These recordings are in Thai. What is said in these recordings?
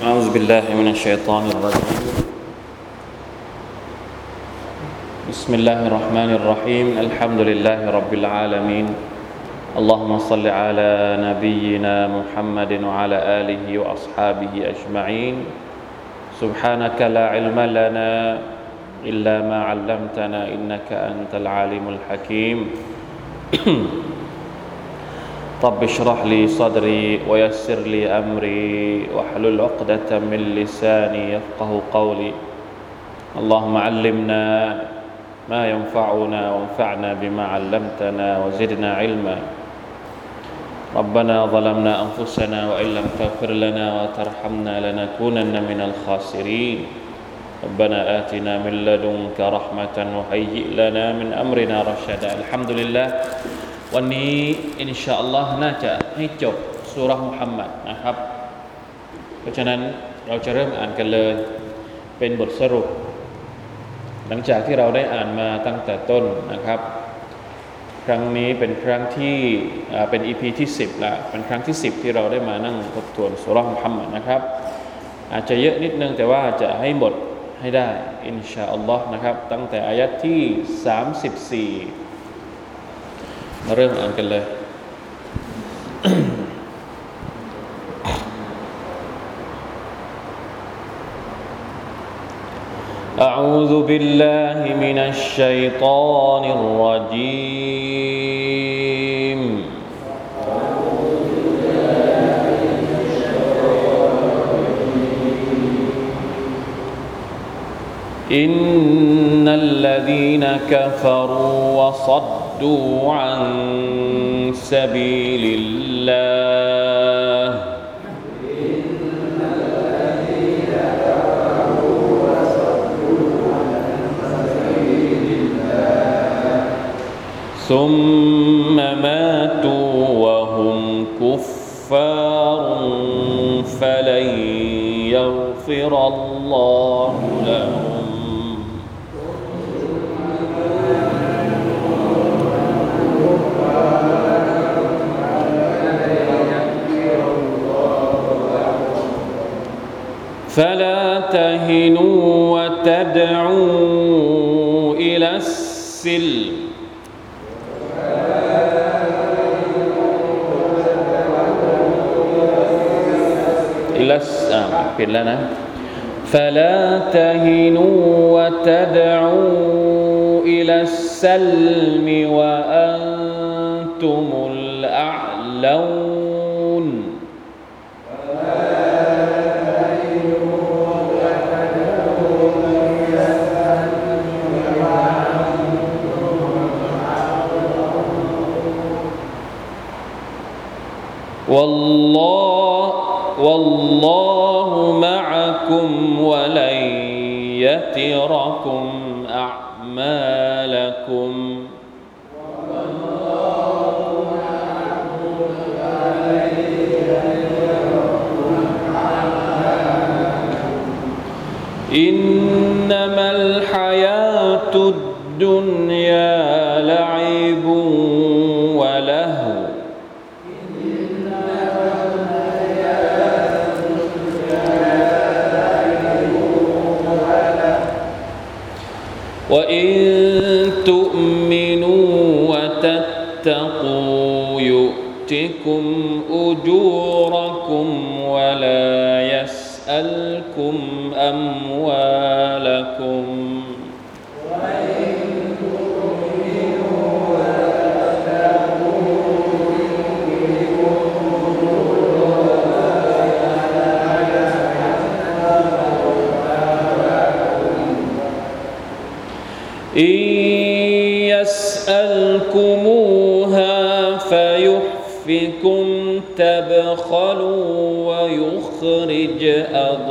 أعوذ بالله من الشيطان الرجيم. بسم الله الرحمن الرحيم. الحمد لله رب العالمين. اللهم صل على نبينا محمد وعلى آله وأصحابه أجمعين. سبحانك لا علم لنا إلا ما علمتنا إنك أنت العالم الحكيم. رب اشرح لي صدري ويسر لي أمري واحلل عقدة من لساني يفقه قولي. اللهم علمنا ما ينفعنا وانفعنا بما علمتنا وزدنا علما. ربنا ظلمنا أنفسنا وإن لم تغفر لنا وترحمنا لنكونن من الخاسرين. ربنا آتنا من لدنك رحمة وهيئ لنا من أمرنا رشدا. الحمد لله. วันนี้อินชาอัลลอฮ์น่าจะให้จบสุรมุฮัมมัดนะครับ เพราะฉะนั้นเราจะเริ่มอ่านกันเลย เป็นบทสรุป หลังจากที่เราได้อ่านมาตั้งแต่ต้นนะครับ ครั้งนี้เป็นครั้งที่เป็น EP ที่ 10ละเป็นครั้งที่ 10 ที่เราได้มานั่งทบทวนสุรมุฮัมมัดนะครับ อาจจะเยอะนิดนึงแต่ว่าจะให้หมดให้ได้อินชาอัลลอฮ์นะครับ ตั้งแต่อายัดที่ 34 มาเริ่มอ่านกันเลย أعوذ بالله من الشيطان الرجيم إن الذين كفروا وصدوا عن سبيل الله. ثم ماتوا وهم كفار فلن يغفر الله لهم فلا تهنوا وتدعوا إلى السلم. إلى السلم. لنا. فلا تهنوا وتدعوا إلى السلم وأنتم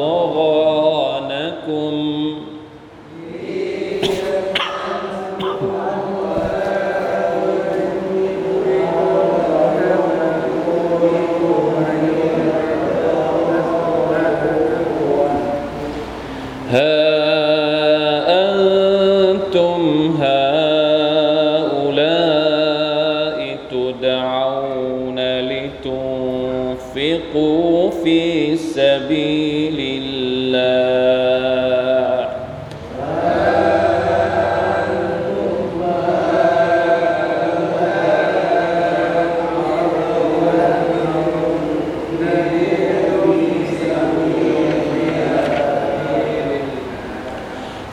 أضغانكم ها أنتم هؤلاء تدعون لتنفقوا في سبيل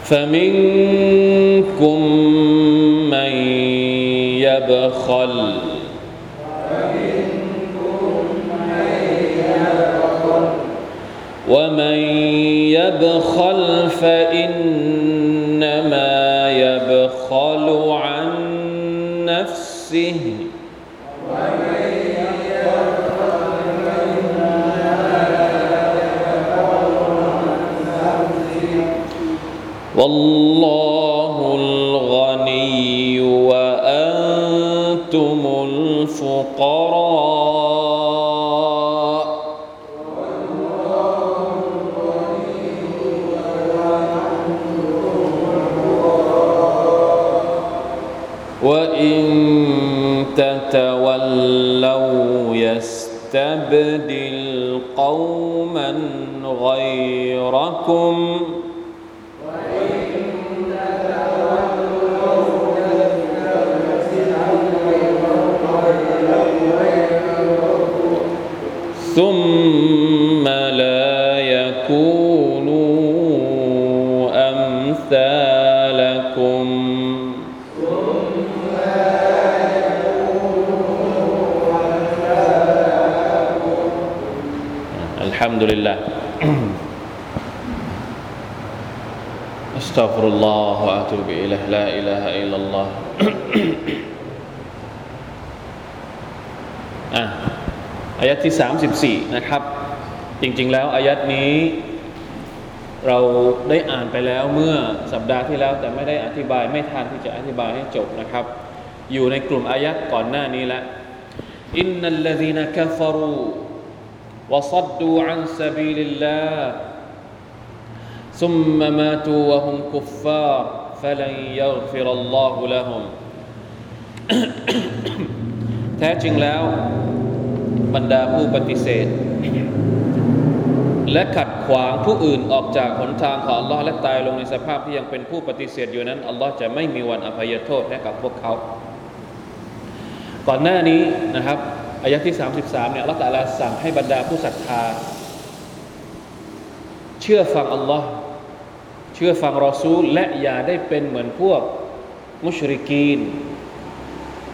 فمن والله الغني وأنتم الفقراء. وإن تتولوا يستبدل قوما غيركم. استغفر الله واتوب اليه لا اله الا الله อ่ะอายัดที่ 34 นะครับ จริงๆ แล้วอายัดนี้ เราได้อ่านไปแล้วเมื่อสัปดาห์ที่แล้ว แต่ไม่ได้อธิบายไม่ทันที่จะอธิบายให้จบนะครับ อยู่ในกลุ่มอายัดก่อนหน้านี้แล้วอินนัลลซีนกฟรู وصدوا عن سبيل الله ثم ماتوا وهم كفار فلن يغفر الله لهم แท้จริงแล้ว บรรดาผู้ปฏิเสธ และขัดขวางผู้อื่นออกจากหนทางของ Allah และตายลงในสภาพที่ยังเป็นผู้ปฏิเสธอยู่นั้น Allah จะไม่มีวันอภัยโทษให้กับพวกเขา ก่อนหน้านี้นะครับอายะที่ 33เนี่ยอัลลอฮฺตะอาลาสั่งให้บรรดาผู้ศรัทธา เชื่อฟังอัลลอฮ์ เชื่อฟังรอซูลและอย่าได้เป็นเหมือนพวกมุชริกีน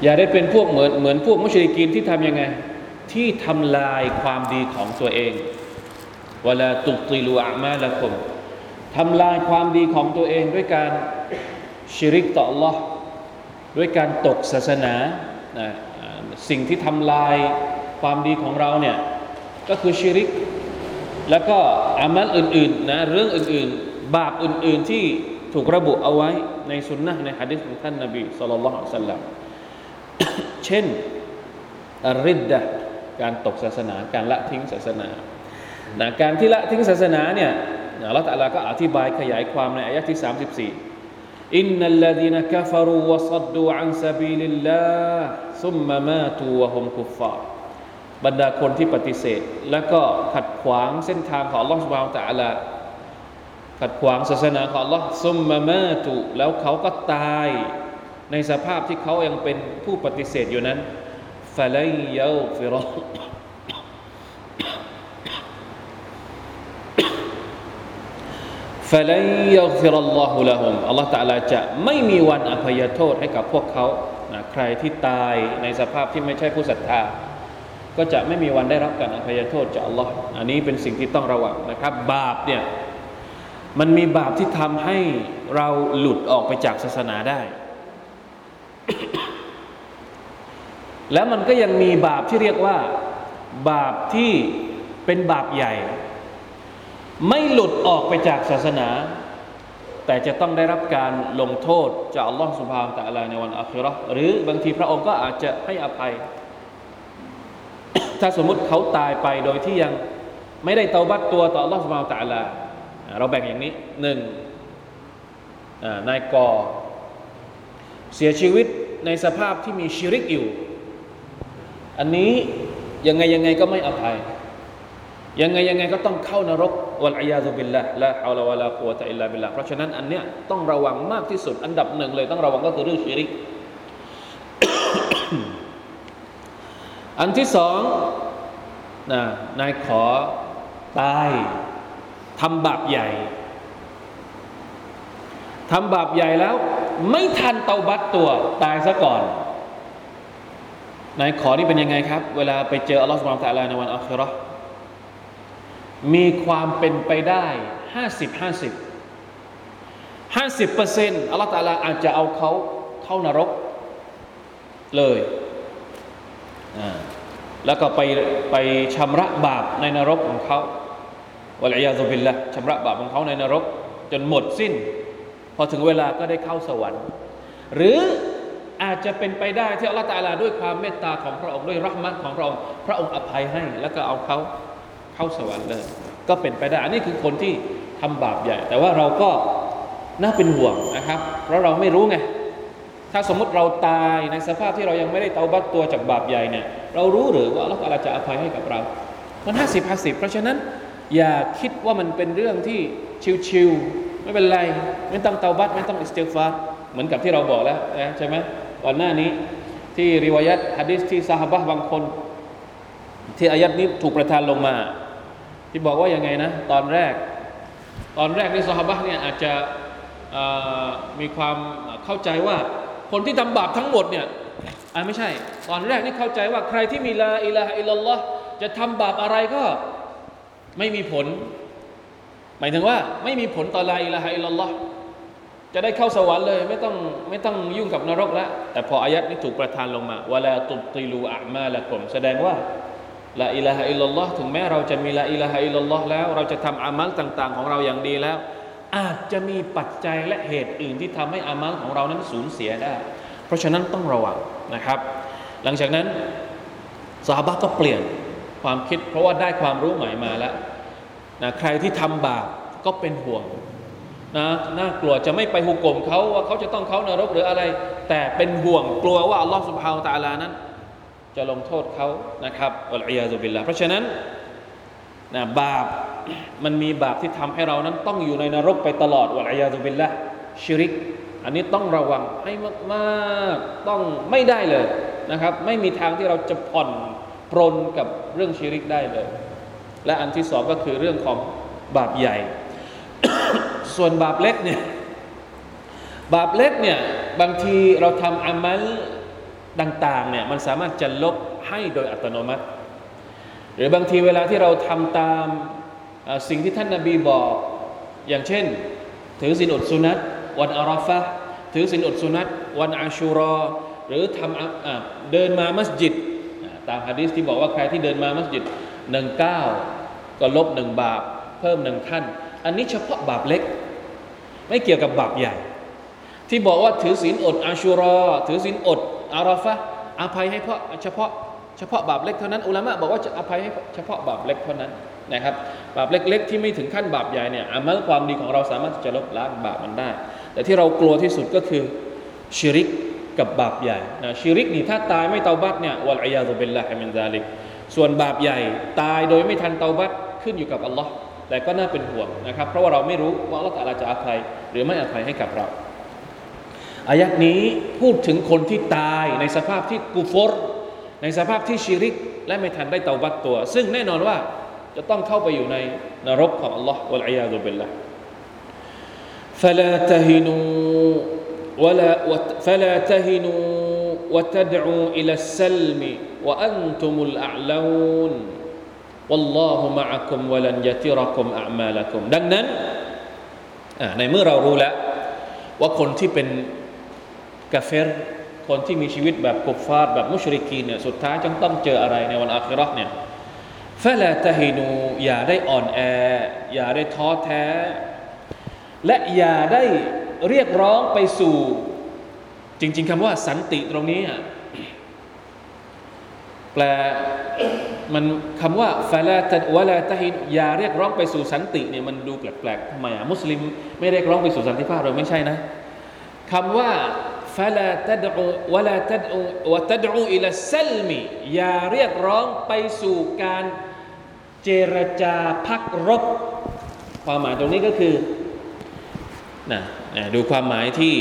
อย่าได้เป็นพวกเหมือนเหมือนพวกมุชริกีนที่ทำยังไง ที่ทำลายความดีของตัวเองเวลาตุติลูอามาละคมทำลายความดีของตัวเองด้วยการชิริกต่อ Allah ด้วยการตกศาสนานะสิ่งที่ทำลายความดีของเราเนี่ยก็คือชิริก แล้วก็อามัลอื่นๆนะเรื่องอื่นๆ บาปอื่น ๆที่ถูกระบุเอาไว้ในสุนนะในฮะดิษของท่านนบีصلى الله عليه وسلمเช่น الردةการตกศาสนาการละทิ้งศาสนานะการที่ละทิ้งศาสนาเนี่ยนะ الله تعالى ก็อธิบายขยายความในอายะที่ 34 إن الذين كفروا وصدوا عن سبيل اللهซุมมามาตูวะฮุมกุฟฟาบรรดาคนที่ปฏิเสธ และก็ขัดขวางเส้นทางของลอสุบานตะอัลา ขัดขวางศาสนาของ Allah ซุมมามาตุแล้วเขาก็ตายในสภาพที่เขายังเป็นผู้ปฏิเสธอยู่นั้นฟะไลยาฟิรฟะไลยาฟิรัลลอฮุละฮุมอัลลอฮฺตะลาจะไม่มีวันอภัยโทษให้กับพวกเขานะใครที่ตายในสภาพที่ไม่ใช่ผู้ศรัทธา ก็จะไม่มีวันได้รับการอภัยโทษจากอัลลอฮ์อันนี้เป็นสิ่งที่ต้องระวังนะครับ บาปเนี่ย มันมีบาปที่ทำให้เราหลุดออกไปจากศาสนาได้ แล้วมันก็ยังมีบาปที่เรียกว่า บาปที่เป็นบาปใหญ่ ไม่หลุดออกไปจากศาสนา แต่จะต้องได้รับการลงโทษจากอัลลอฮฺสุบฮานตะลาในวันอัคราหรือบางทีพระองค์ก็อาจจะให้อภัย ถ้าสมมติเขาตายไปโดยที่ยังไม่ได้เตาบัตตัวต่ออัลลอฮฺสุบฮานตะลา เราแบ่งอย่างนี้หนึ่งนายกอเสียชีวิตในสภาพที่มีชิริกอยู่ อันนี้ยังไงยังไงก็ไม่อภัย ยังไงยังไงก็ต้องเข้านรกวัลอยาซุบิลละละฮาวลาวะลากุวตะอิลลาบิลละเพราะฉะนั้นอันเนี้ยต้องระวังมากที่สุด อันดับหนึ่งเลยต้องระวังก็คือเรื่องชิริก อันที่สองนะนายขอตาย ทำบาปใหญ่ทำบาปใหญ่แล้ว ไม่ทันเตาบัตตัวตายซะก่อนนายขอนี่เป็นยังไงครับ เวลาไปเจออัลลอฮฺสุบานตะลาในวันอัครามีความเป็นไปได้ห้าสิบห้าสิบห้าสิบเปอร์เซ็นต์อัลลอฮฺตะลาอาจจะเอาเขาเข้านรกเลยแล้วก็ไปไปชำระบาปในนรกของเขา วลัยยาซุบิลละชำระบาปของเขาในนรก จนหมดสิ้น พอถึงเวลาก็ได้เข้าสวรรค์ หรืออาจจะเป็นไปได้ที่อัลลอฮฺตาลาด้วยความเมตตาของพระองค์ด้วยรักมัตของพระองค์พระองค์อภัยให้ แล้วก็เอาเขาเข้าสวรรค์เลย ก็เป็นไปได้อันนี้คือคนที่ทำบาปใหญ่ แต่ว่าเราก็น่าเป็นห่วงนะครับ เพราะเราไม่รู้ไงถ้าสมมติเราตายในสภาพที่เรายังไม่ได้เตาบัตตัวจากบาปใหญ่เนี่ยเรารู้หรือว่าอัลลอฮฺจะอภัยให้กับเรามันห้าสิบห้าสิบเพราะฉะนั้น อย่าคิดว่ามันเป็นเรื่องที่ชิวๆไม่เป็นไร ไม่ต้องเตาบัตไม่ต้องอิสติฟาเหมือนกับที่เราบอกแล้วนะใช่ไหมก่อนหน้านี้ที่ริวายัตฮะดิษที่ซาฮาบะบางคน ที่อายัดนี้ถูกประทานลงมา ที่บอกว่ายังไงนะ ตอนแรก ตอนแรกที่ซาฮาบะเนี่ยอาจจะมีความเข้าใจว่า คนที่ทำบาปทั้งหมดเนี่ยอ่าไม่ใช่ ตอนแรกนี่เข้าใจว่าใครที่มีลาอิลาฮอิลลอฮ์จะทำบาปอะไรก็ ไม่มีผล หมายถึงว่า ไม่มีผลต่อلا إله إلا اللهจะได้เข้าสวรรค์เลย ไม่ต้องไม่ต้องยุ่งกับนรกแล้วแต่พออายัดนี้ถูกประทานลงมาولا تبطلوا أعمالكمแสดงว่าلا إله إلا الله ถึงแม้เราจะมีلا إله إلا الله แล้ว เราจะทำอามัลต่าง ๆ ของเราอย่างดีแล้ว อาจจะมีปัจจัยและเหตุอื่นที่ทำให้อามัลของเรานั้นสูญเสียได้ เพราะฉะนั้นต้องระวังนะครับ หลังจากนั้นสาบะก็เปลี่ยน ความคิด เพราะว่าได้ความรู้ใหม่มาแล้วนะใครที่ทำบาปก็เป็นห่วงนะน่ากลัวจะไม่ไปหุกกลมเขาว่าเขาจะต้องเขานรกหรืออะไร แต่เป็นห่วงกลัวว่าอัลลอฮฺสุบฮาวตะลานั้น จะลงโทษเขานะครับอัลอยาซุบิลลาเพราะฉะนั้นนะบาปมันมีบาปที่ทำให้เรานั้นต้องอยู่ในนรกไปตลอดอัลอยาซุบิลละชิริก อันนี้ต้องระวังให้มากๆต้องไม่ได้เลยนะครับ ไม่มีทางที่เราจะผ่อน ปรนกับเรื่องชิริกได้เลย และอันที่สองก็คือเรื่องของบาปใหญ่ ส่วนบาปเล็กเนี่ยบาปเล็กเนี่ยบางทีเราทำอามัลต่างๆเนี่ยมันสามารถจะลบให้โดยอัตโนมัติ หรือบางทีเวลาที่เราทำตามสิ่งที่ท่านนาบีบอก อย่างเช่น ถือสินอดสุนัตวันอาราฟะถือสินอดสุนัตวันอาชูรอ หรือทำเดินมามัสยิด ตามฮะดีษที่บอกว่าใครที่เดินมามัสยิดหนึ่งเก้าก็ลบหนึ่งบาป เพิ่มหนึ่งขั้น อันนี้เฉพาะบาปเล็ก ไม่เกี่ยวกับบาปใหญ่ ที่บอกว่าถือศีลอดอาชูรอ ถือศีลอดอาราฟะอภัยให้เพราะเฉพาะเฉพาะบาปเล็กเท่านั้นอุลามะบอกว่าจะอภัยให้เฉพาะบาปเล็กเท่านั้นนะครับบาปเล็ก ๆ ที่ไม่ถึงขั้นบาปใหญ่เนี่ยอามัลความดีของเราสามารถจะลบล้างบาปมันได้ แต่ที่เรากลัวที่สุดก็คือชิริก กับบาปใหญ่นะชิริกนี่ถ้าตายไม่เตาบัตเนี่ยวัลอยาตุเบลลาฮิมินซาลิกส่วนบาปใหญ่ตายโดยไม่ทันเตาบัตขึ้นอยู่กับอัลลอฮ์แต่ก็น่าเป็นห่วงนะครับ เพราะว่าเราไม่รู้ว่าอัลลอฮฺจะอภัย หรือไม่อภัยให้กับเรา อายักนี้พูดถึงคนที่ตายในสภาพที่กุฟร ในสภาพที่ชิริก และไม่ทันได้เตาบัตตัว ซึ่งแน่นอนว่าจะต้องเข้าไปอยู่ในนรกของอัลลอฮ์วะลัยยาดุบิลละ فلا تهنوا ولا فلا تهنوا وتدعوا إلى السلم وأنتم الأعلون วัลลอฮุมะอักุมวะลันยะติรกุมอะมาลกุมดังนั้นในเมื่อเรารู้แล้ว ว่าคนที่เป็นกาเฟรคนที่มีชีวิตแบบกุฟฟาร์แบบมุชริกีเนี่ยสุดท้ายจึงต้องเจออะไรในวันอาคิเราะห์เนี่ยฟะลาตะฮินูอย่าได้อ่อนแอ อย่าได้ท้อแท้ และอย่าได้ เรียกร้องไปสู่ จริง ๆคำว่าสันติตรงนี้แปลมันคำว่าฟาลาตวลาตะฮินอย่าเรียกร้องไปสู่สันติเนี่ยมันดูแปลกๆทำไมอะมุสลิม ไม่เรียกร้องไปสู่สันติภาพเราไม่ใช่นะคำว่าฟาลาตดอูวลาตดอูวะตดอูอิลซัลมีอย่าเรียกร้องไปสู่การเจรจาพักรบ ความหมายตรงนี้ก็คือ นะดูความหมายที่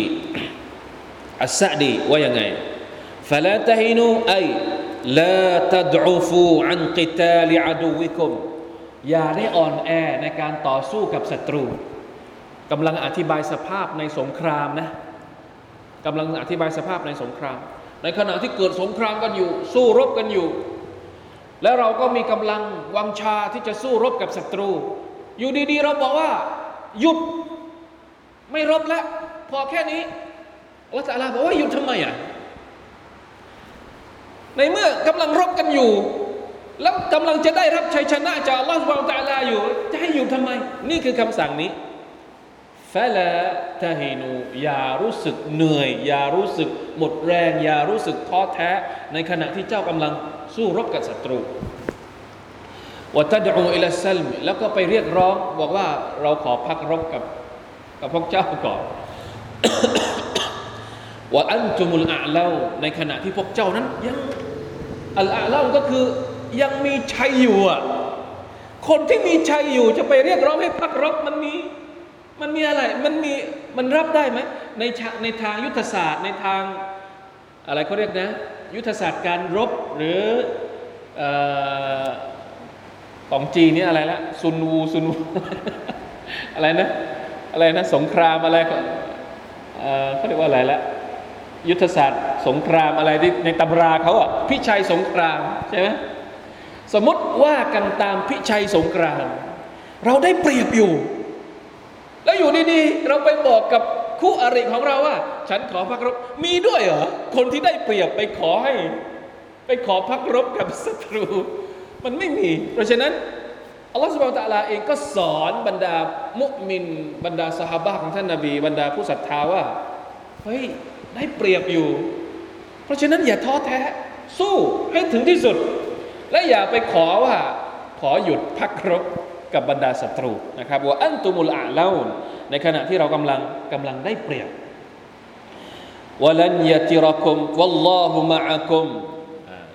อัสซะดีว่ายังไง فلا تهنوا أي لا تضعفوا عن قتال عدوكم อย่าได้อ่อนแอในการต่อสู้กับศัตรูกำลังอธิบายสภาพในสงครามนะกำลังอธิบายสภาพในสงคราม ในขณะที่เกิดสงครามกันอยู่ สู้รบกันอยู่ แล้วเราก็มีกำลังวังชาที่จะสู้รบกับศัตรู อยู่ดีๆ เราบอกว่า หยุด ไม่รบแล้วพอแค่นี้อัลลอฮฺลาบอกว่าหยุดทำไมอะในเมื่อกำลังรบกันอยู่ แล้วกำลังจะได้รับชัยชนะจากอัลลอฮฺสุบานตะลาอยู่ จะให้อยู่ทำไม นี่คือคำสั่งนี้ฟะลาตะฮินูอย่ารู้สึกเหนื่อย อย่ารู้สึกหมดแรง อย่ารู้สึกท้อแท้ ในขณะที่เจ้ากำลังสู้รบกับศัตรูวะตัดอูอิลซัลมแล้วก็ไปเรียกร้องบอกว่าเราขอพักรบกับ กับพวกเจ้าก่อนว่าอันจุมุลอาเล่าในขณะที่พวกเจ้านั้น ยังอัลอาเล่าก็คือยังมีชัยอยู่อะคนที่มีชัยอยู่จะไปเรียกร้องให้พักรบมันมีมันมีอะไรมันมีมันรับได้ไหมในในทางยุทธศาสตร์ในทางอะไรเขาเรียกนะ ยุทธศาสตร์การรบหรือของจีนี่อะไรละซุนวูซุนวูอะไรนะ อะไรนะสงครามอะไรเขาเรียกว่าอะไรละยุทธศาสตร์สงครามอะไรที่ในตำราเขาอะพิชัยสงครามใช่ไหมสมมติว่ากันตามพิชัยสงคราม เราได้เปรียบอยู่ แล้วอยู่ดีๆเราไปบอกกับคู่อริของเราว่า ฉันขอพักรบมีด้วยเหรอคนที่ได้เปรียบไปขอให้ ไปขอพักรบกับศัตรู มันไม่มี เพราะฉะนั้น อัลลอฮฺสุบไบร์ตะลาเองก็สอนบรรดามุมิน บรรดาสหายของท่านนาบี บรรดาผู้ศรัทธาว่าเฮ้ยได้เปรียบอยู่ เพราะฉะนั้นอย่าท้อแท้ สู้ให้ถึงที่สุด และอย่าไปขอว่า ขอหยุดพักรบกับบรรดาศัตรูนะครับว่าอันตุมุลอาเลาในขณะที่เรากำลังกำลังได้เปรียบวลันยติรคุมวัลลอฮุมะอะกุม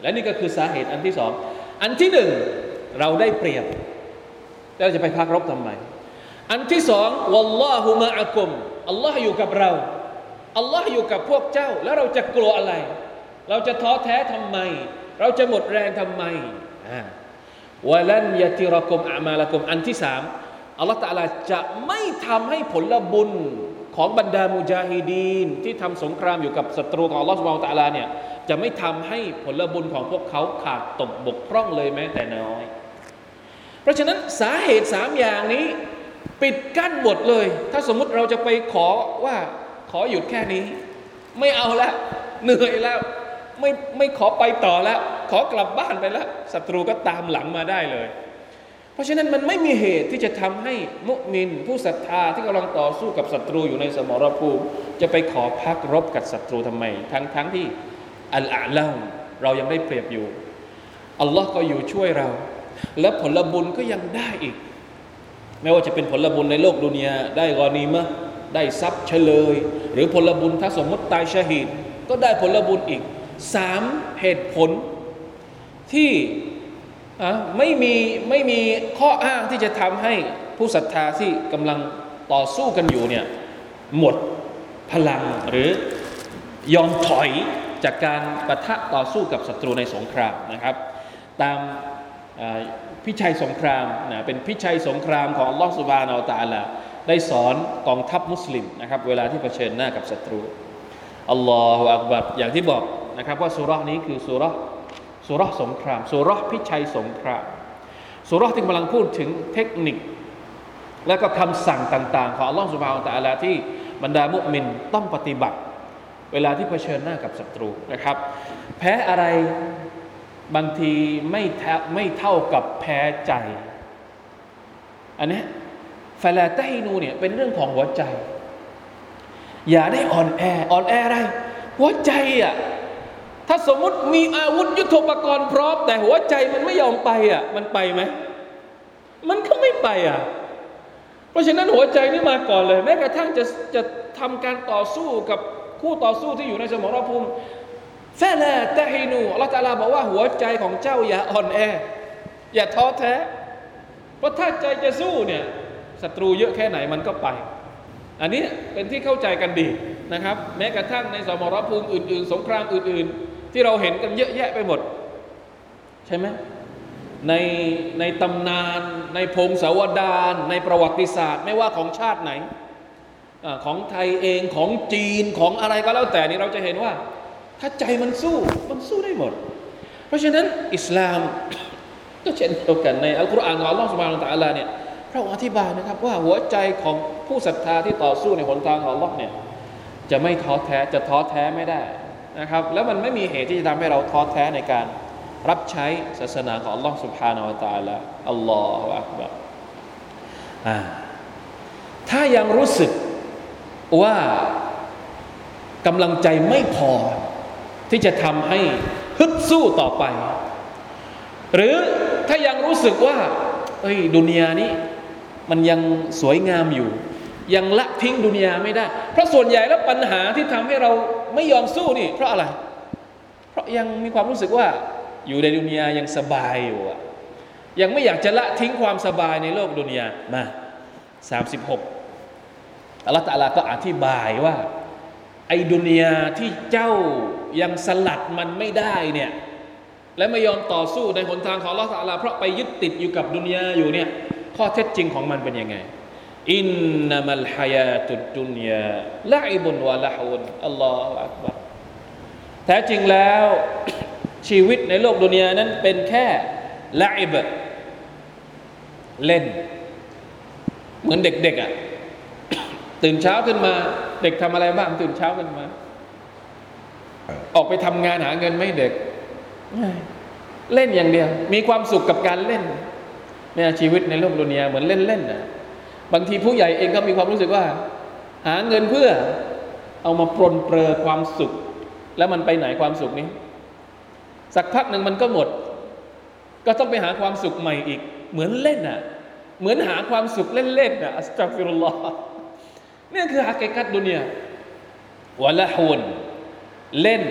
และนี่ก็คือสาเหตุอันที่สอง อันที่หนึ่งเราได้เปรียบ เราจะไปพักรบทำไม อันที่สองวัลลอฮุมะอะกุมอัลลอฮ์อยู่กับเราอัลลอฮ์อยู่กับพวกเจ้า แล้วเราจะกลัวอะไร เราจะท้อแท้ทำไม เราจะหมดแรงทำไมอ่าวลันยะติรกุมอามาลกุม อันที่สามอัลลอฮฺตะลาจะไม่ทำให้ผลบุญของบรรดามุจาฮิดีนที่ทำสงครามอยู่กับศัตรูของอัลลอฮฺสุบไบร์ตะลาเนี่ยจะไม่ทำให้ผลบุญของพวกเขาขาดตกบกพร่องเลยแม้แต่น้อย เพราะฉะนั้นสาเหตุสามอย่างนี้ ปิดกั้นหมดเลย ถ้าสมมุติเราจะไปขอว่าขอหยุดแค่นี้ ไม่เอาแล้วเหนื่อยแล้วไม่ไม่ขอไปต่อแล้ว ขอกลับบ้านไปแล้วศัตรูก็ตามหลังมาได้เลย เพราะฉะนั้นมันไม่มีเหตุที่จะทำให้มุมิน ผู้ศรัทธาที่กำลังต่อสู้กับศัตรูอยู่ในสมรภูมิจะไปขอพักรบกับศัตรูทำไม ทั้งทั้งที่อัลอาลาเรายังได้เปรียบอยู่อัลลอฮ์ก็อยู่ช่วยเรา และผลบุญก็ยังได้อีก ไม่ว่าจะเป็นผลบุญในโลกดุนยาได้กอนีมะได้ทรัพย์เฉลย หรือผลบุญถ้าสมมติตายชหิดก็ได้ผลบุญอีกสามเหตุผลที่ไม่มีไม่มีข้ออ้างที่จะทำให้ผู้ศรัทธาที่กำลังต่อสู้กันอยู่เนี่ยหมดพลังหรือยอมถอยจากการปะทะต่อสู้กับศัตรูในสงครามนะครับ ตาม พิชัยสงครามนะเป็นพิชัยสงครามของอัลลอฮฺสุบานอัลตะลาได้สอนกองทัพมุสลิมนะครับเวลาที่เผชิญหน้ากับศัตรูอัลลอฮฺอักบัดอย่างที่บอกนะครับว่าสุรานี้คือสุราสุราสงครามสุราพิชัยสงครามสุราที่กำลังพูดถึงเทคนิค และก็คำสั่งต่าง ๆ ของอัลลอฮฺสุบานตะอัลาที่บรรดามุมินต้องปฏิบัติ เวลาที่เผชิญหน้ากับศัตรูนะครับ แพ้อะไร บางทีไม่แทไม่เท่ากับแพ้ใจ อันนี้ฟลาตฮินูเนี่ยเป็นเรื่องของหัวใจ อย่าได้อ่อนแออ่อนแออะไร หัวใจอะถ้าสมมติมีอาวุธยุทโธปกรณ์พร้อม แต่หัวใจมันไม่ยอมไปอะมันไปไหมมันก็ไม่ไปอะเพราะฉะนั้นหัวใจนี่มาก่อนเลย แม้กระทั่งจะจะทำการต่อสู้กับคู่ต่อสู้ที่อยู่ในสมรภูมิ แฟลาตฮินูอัลลอฮฺตาลาบอกว่าหัวใจของเจ้าอย่าอ่อนแอ อย่าท้อแท้ เพราะถ้าใจจะสู้เนี่ยศัตรูเยอะแค่ไหนมันก็ไป อันนี้เป็นที่เข้าใจกันดีนะครับ แม้กระทั่งในสมรภูมิอื่น ๆ สงครามอื่น ๆ ที่เราเห็นกันเยอะแยะไปหมด ใช่ไหมในในตำนานในพงศาวดารในประวัติศาสตร์ ไม่ว่าของชาติไหนอของไทยเองของจีนของอะไรก็แล้วแต่นี่เราจะเห็นว่า ถ้าใจมันสู้มันสู้ได้หมด เพราะฉะนั้นอิสลามก็เช่นเดียวกันในอัลกุรอานของอัลลอฮฺสุบานตะอัลาเนี่ยพระองค์อธิบายนะครับว่าหัวใจของผู้ศรัทธาที่ต่อสู้ในหนทางของอัลลอฮ์เนี่ยจะไม่ท้อแท้จะท้อแท้ไม่ได้นะครับ แล้วมันไม่มีเหตุที่จะทำให้เราท้อแท้ในการรับใช้ศาสนาของอัลลอฮ์สุบฮานาวะตะอัลาอัลลอฮฺอักบัรถ้ายังรู้สึกว่ากำลังใจไม่พอ ที่จะทำให้ฮึดสู้ต่อไป หรือถ้ายังรู้สึกว่า เอ้ยดุนยานี้ มันยังสวยงามอยู่ ยังละทิ้งดุนยาไม่ได้ เพราะส่วนใหญ่แล้วปัญหาที่ทำให้เราไม่ยอมสู้นี่ เพราะอะไร เพราะยังมีความรู้สึกว่า อยู่ในดุนยายังสบายอยู่อะยังไม่อยากจะละทิ้งความสบายในโลกดุนยามา36อัลลอฮฺตะลาก็อธิบายว่า ไอ้ดุนยาที่เจ้ายังสลัดมันไม่ได้เนี่ยและไม่ยอมต่อสู้ในหนทางของลอฮฺตะลาเพราะไปยึดติดอยู่กับดุนยาอยู่เนี่ยข้อเท็จจริงของมันเป็นยังไงอินนามัลฮายาตุดุนยาละอิบุนวะละฮุนอัลลอฮฺอักบารแท้จริงแล้วชีวิตในโลกดุนยานั้นเป็นแค่ละอิบเล่น เหมือนเด็กๆอะ่ะตื่นเช้าขึ้นมา เด็กทำอะไรบ้างตื่นเช้าขึ้นมา ออกไปทำงานหาเงินไม่เด็ก เล่นอย่างเดียว มีความสุขกับการเล่นเนี่ยชีวิตในโลกดุนยาเหมือนเล่นๆนะบางทีผู้ใหญ่เองก็มีความรู้สึกว่า หาเงินเพื่อเอามาปรนเปรอความสุข แล้วมันไปไหนความสุขนี้ สักพักหนึ่งมันก็หมด ก็ต้องไปหาความสุขใหม่อีก เหมือนเล่นอะ เหมือนหาความสุขเล่นๆอะอัสตัฟิรุลลอฮ์นี่คือฮักเกกัตดุนยาวะละฮวน เล่น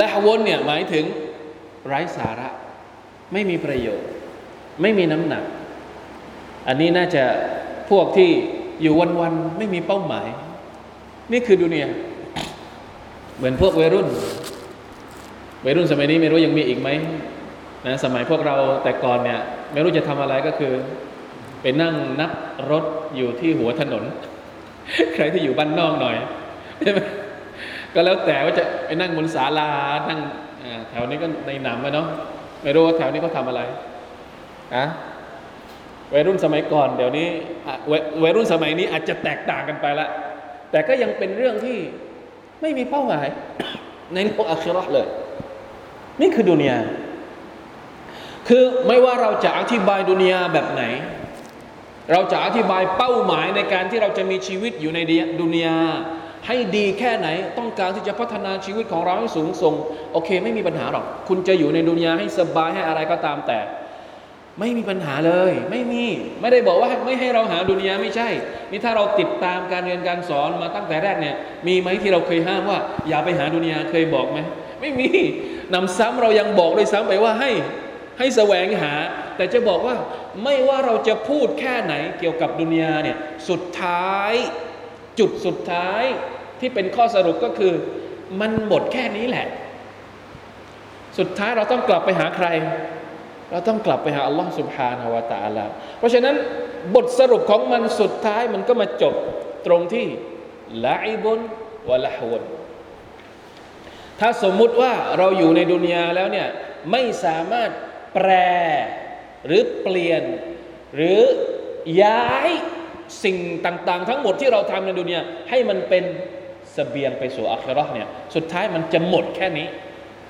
ละฮวนเนี่ยหมายถึงไร้สาระ ไม่มีประโยชน์ ไม่มีน้ำหนัก อันนี้น่าจะพวกที่อยู่วันๆไม่มีเป้าหมาย นี่คือดุนยเหมือนพวกวัยรุ่นวัยรุ่นสมัยนี้ไม่รู้ยังมีอีกไหมนะสมัยพวกเราแต่ก่อนเนี่ยไม่รู้จะทำอะไรก็คือไปนั่งนับรถอยู่ที่หัวถนน ใครที่อยู่บ้านนอกหน่อยใช่ไหม ก็แล้วแต่ว่าจะไปนั่งบนศาลานั่งแถวนี้ก็ในหนำเนาะไม่รู้ว่าแถวนี้เขาทาอะไรอะวัยรุ่นสมัยก่อน เดี๋ยวนี้วัยรุ่นสมัยนี้อาจจะแตกต่างกันไปละ แต่ก็ยังเป็นเรื่องที่ไม่มีเป้าหมาย ในโลกอาคิรอเลย นี่คือดุนยาคือไม่ว่าเราจะอธิบายดุนยาแบบไหน เราจะอธิบายเป้าหมายในการที่เราจะมีชีวิตอยู่ในดุนยา ให้ดีแค่ไหนต้องการที่จะพัฒนาชีวิตของเราให้สูงส่งโอเค ไม่มีปัญหาหรอก คุณจะอยู่ในดุนยาให้สบายให้อะไรก็ตามแต่ ไม่มีปัญหาเลย ไม่มีไม่ได้บอกว่าไม่ให้เราหาดุนยาไม่ใช่ นี่ถ้าเราติดตามการเรียนการสอนมาตั้งแต่แรกเนี่ย มีไหมที่เราเคยห้ามว่า อย่าไปหาดุนยาเคยบอกไหมไม่มีนำซ้ำเรายังบอกเลยซ้ำไปว่าให้ให้แสวงหา แต่จะบอกว่าไม่ว่าเราจะพูดแค่ไหนเกี่ยวกับดุนยาเนี่ยสุดท้ายจุดสุดท้าย ที่เป็นข้อสรุปก็คือ มันหมดแค่นี้แหละ สุดท้ายเราต้องกลับไปหาใคร เราต้องกลับไปหาอัลลอฮ์สุบฮานาวะตาลาเพราะฉะนั้นบทสรุปของมันสุดท้ายมันก็มาจบตรงที่ละอิบุนวะละฮวนถ้าสมมุติว่าเราอยู่ในดุนยาแล้วเนี่ยไม่สามารถแปรหรือเปลี่ยน หรือย้ายสิ่งต่าง ๆ ทั้งหมดที่เราทำในดุนยาให้มันเป็น สเสบียงไปสู่อาครอเนี่ยสุดท้ายมันจะหมดแค่นี้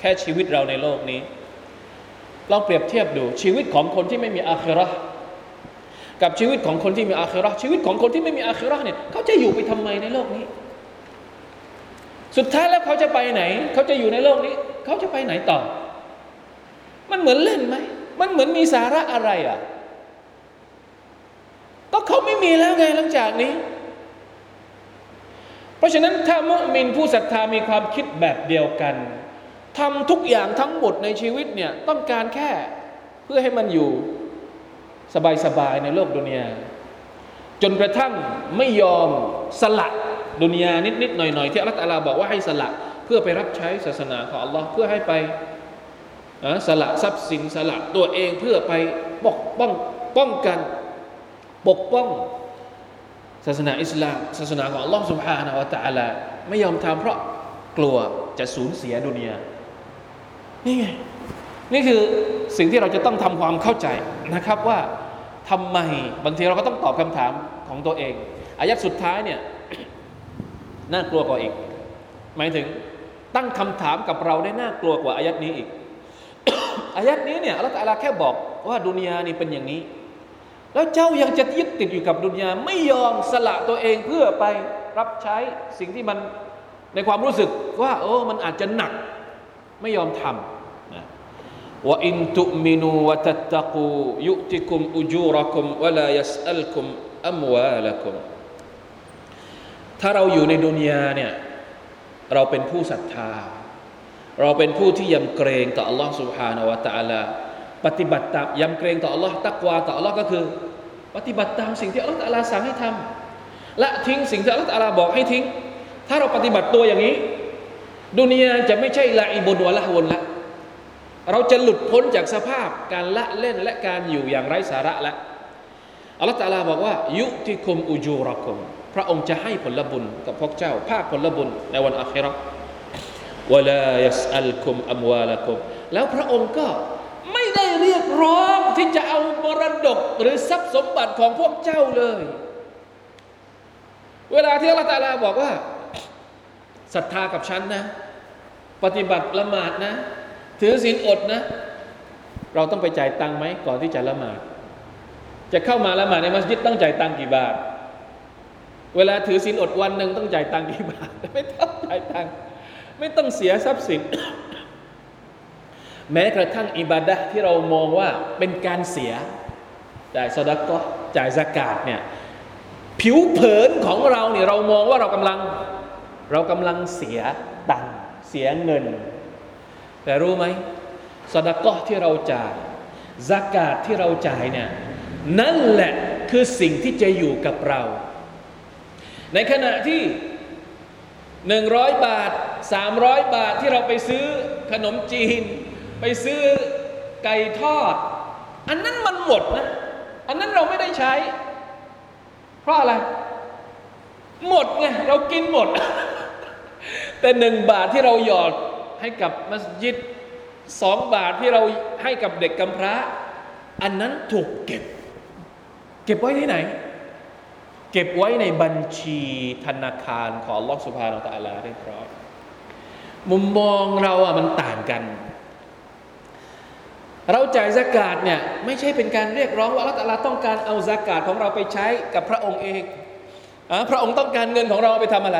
แค่ชีวิตเราในโลกนี้ลองเปรียบเทียบดูชีวิตของคนที่ไม่มีอาครอกับชีวิตของคนที่มีอาครอชีวิตของคนที่ไม่มีอาครอเนี่ยเขาจะอยู่ไปทำไมในโลกนี้ สุดท้ายแล้วเขาจะไปไหน เขาจะอยู่ในโลกนี้ เขาจะไปไหนต่อ มันเหมือนเล่นไหมมันเหมือนมีสาระอะไรอะก็เขาไม่มีแล้วไงหลังจากนี้ เพราะฉะนั้นถ้ามุมินผู้ศรัทธามีความคิดแบบเดียวกันทำทุกอย่างทั้งหมดในชีวิตเนี่ยต้องการแค่เพื่อให้มันอยู่สบายๆในโลกดุนยาจนกระทั่งไม่ยอมสละดุนยานิดๆหน่อยๆที่อัลลอฮฺตะอาลาบอกว่าให้สละเพื่อไปรับใช้ศาสนาของอัลลอฮ์เพื่อให้ไปสละทรัพย์สินสละตัวเองเพื่อไปปกป้องป้องกัน ปกป้อง ศาสนาอิสลาม ศาสนาของอัลลอฮ์สุบฮานาวะตะอาลาไม่ยอมทำเพราะกลัวจะสูญเสียดุนยานี่ไงนี่คือสิ่งที่เราจะต้องทำความเข้าใจนะครับว่าทำไมบางทีเราก็ต้องตอบคำถามของตัวเองอายัดสุดท้ายเนี่ยน่ากลัวกว่าอีก หมายถึงตั้งคำถามกับเราได้น่ากลัวกว่าอายัดนี้อีกอายัดนี้เนี่ยอัลลอฮฺแค่บอกว่าดุนยานี่เป็นอย่างนี้ แล้วเจ้ายังจะยึดติดอยู่กับดุนยาไม่ยอมสละตัวเองเพื่อไปรับใช้สิ่งที่มันในความรู้สึกว่าโอ้มันอาจจะหนักไม่ยอมทำนะว่าอินตุมินูวะตัตตะกูยุติคุมอุจูรักุมวะลายัสอัลคุมอัมวาลกุมถ้าเราอยู่ในดุนยาเนี่ยเราเป็นผู้ศรัทธา เราเป็นผู้ที่ยำเกรงต่อ Allah سبحانه และ تعالى ปฏิบัติตามยำเกรงต่อ Allah ตักวาต่อ Allah ก็คือ ปฏิบัติตามสิ่งที่ Allah ตะลาสั่งให้ทำและทิ้งสิ่งที่ Allah ตะลาบอกให้ทิ้ง ถ้าเราปฏิบัติตัวอย่างนี้ ดุนยาจะไม่ใช่ละอิบุนวะละวนละเราจะหลุดพ้นจากสภาพการละเล่นและการอยู่อย่างไร้สาระล้วอัลลอฮฺตะลาบอกว่า ยุติคุมอุจูรักุม พระองค์จะให้ผลบุญกับพวกเจ้า ภาคผลบุญในวันอาคิเราะห์วลายัสอัลคุมอัมวาลกุม แล้วพระองค์ก็ ไม่ได้เรียกร้องที่จะเอามรดกหรือทรัพย์สมบัติของพวกเจ้าเลย เวลาที่อัลลอฮฺตาลาบอกว่าศรัทธากับฉันนะ ปฏิบัติละหมาดนะ ถือศีลอดนะ เราต้องไปจ่ายตังค์ไหมก่อนที่จะละหมาด จะเข้ามาละหมาดในมัสยิดต้องจ่ายตังค์กี่บาท เวลาถือศีลอดวันหนึ่งต้องจ่ายตังค์กี่บาท ไม่ต้องจ่ายตังค์ไม่ต้องเสียทรัพย์สิน แม้กระทั่งอิบาดะที่เรามองว่าเป็นการเสียจ่ายสดก็จ่ายสกาดเนี่ยผิวเผินของเราเนี่ยเรามองว่าเรากำลังเรากำลังเสียตังค์เสียเงิน แต่รู้ไหมสดกะที่เราจ่ายสกาดที่เราจ่ายเนี่ยนั่นแหละคือสิ่งที่จะอยู่กับเรา ในขณะที่หนึ่งร้อยบาทสามร้อยบาทที่เราไปซื้อขนมจีน ไปซื้อไก่ทอด อันนั้นมันหมดนะ อันนั้นเราไม่ได้ใช้ เพราะอะไร หมดไงเรากินหมด แต่หนึ่งบาทที่เราหยอดให้กับมัสยิดสองบาทที่เราให้กับเด็กกำพร้า อันนั้นถูกเก็บ เก็บไว้ที่ไหน เก็บไว้ในบัญชีธนาคารของลอกสุภาเราตาลาเรียบร้อยมุมมองเราอะมันต่างกัน เราจ่ายสกาดเนี่ยไม่ใช่เป็นการเรียกร้องว่าอัลลอฮฺต้องการเอาสกาดของเราไปใช้กับพระองค์เองอพระองค์ต้องการเงินของเราไปทำอะไร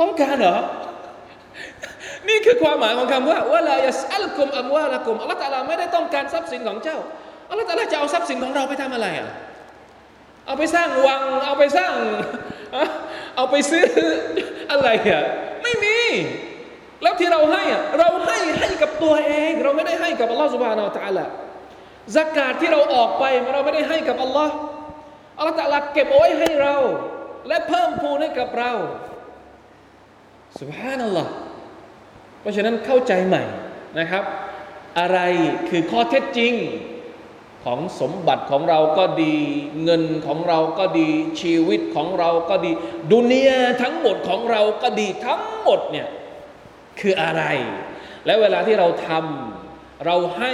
ต้องการเหรอ นี่คือความหมายของคำว่าว่าลายสอัลกุมอัมวาละกุมอัลลอฮฺไม่ได้ต้องการทรัพย์สินของเจ้าอัลลอฮฺจะเอาทรัพย์สินของเราไปทำอะไรอะเอาไปสร้างวัง เอาไปสร้าง เอาไปซื้ออะไรอะไม่มี แล้วที่เราให้อะเราให้ให้กับตัวเอง เราไม่ได้ให้กับอัลลอฮฺสุบฮานาอัลตะละสกาดที่เราออกไปเราไม่ได้ให้กับอัลลอฮ์อัลลอฮฺตะลาเก็บเอาไว้ให้เรา และเพิ่มพูนให้กับเราสุบฮานัลลอฮ์เพราะฉะนั้นเข้าใจใหม่นะครับ อะไรคือข้อเท็จจริงของสมบัติของเราก็ดี เงินของเราก็ดีชีวิตของเราก็ดี ดุนยาทั้งหมดของเราก็ดีทั้งหมดเนี่ย คืออะไร และเวลาที่เราทำเราให้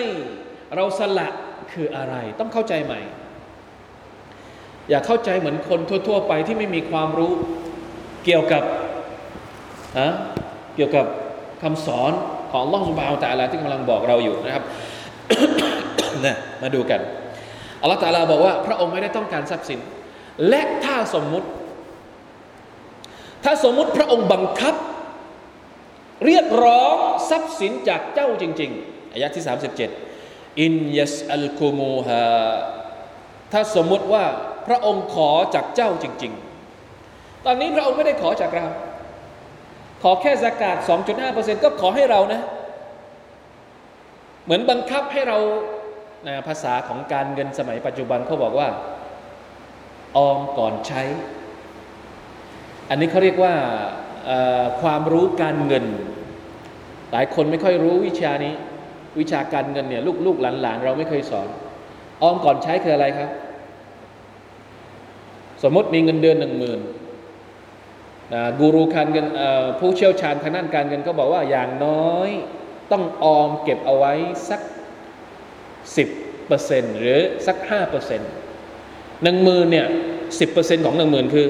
เราสละคืออะไร ต้องเข้าใจใหม่ อย่าเข้าใจเหมือนคนทั่ว ๆ ไปที่ไม่มีความรู้เกี่ยวกับอะเกี่ยวกับคำสอนของล่องสุบาวแต่อะไรที่กำลังบอกเราอยู่นะครับนะมาดูกันอัลลอฮฺตาลาบอกว่า พระองค์ไม่ได้ต้องการทรัพย์สิน และถ้าสมมุติ ถ้าสมมุติพระองค์บังคับ เรียกร้องทรัพย์สินจากเจ้าจริง ๆอายะที่ 37 อินยัสอัลกุมูฮาถ้าสมมุติว่าพระองค์ขอจากเจ้าจริง ๆ ตอนนี้พระองค์ไม่ได้ขอจากเรา ขอแค่สกาด2.5%ก็ขอให้เรานะ เหมือนบังคับให้เรานะภาษาของการเงินสมัยปัจจุบันเขาบอกว่า ออมก่อนใช้ อันนี้เขาเรียกว่า ความรู้การเงิน หลายคนไม่ค่อยรู้วิชานี้ วิชาการเงินเนี่ยลูกๆหลานๆ เราไม่เคยสอน ออมก่อนใช้คืออะไรครับ สมมติมีเงินเดือนหนึ่งหมื่นกูรูการเงินผู้เชี่ยวชาญทางด้านการเงินก็บอกว่าอย่างน้อยต้องออมเก็บเอาไว้สักสิบเปอร์เซ็นหรือสักห้าเปอร์เซ็นต์หนึ่งหมื่นเนี่ยสิบเปอร์เซ็นของหนึ่งหมื่นคือ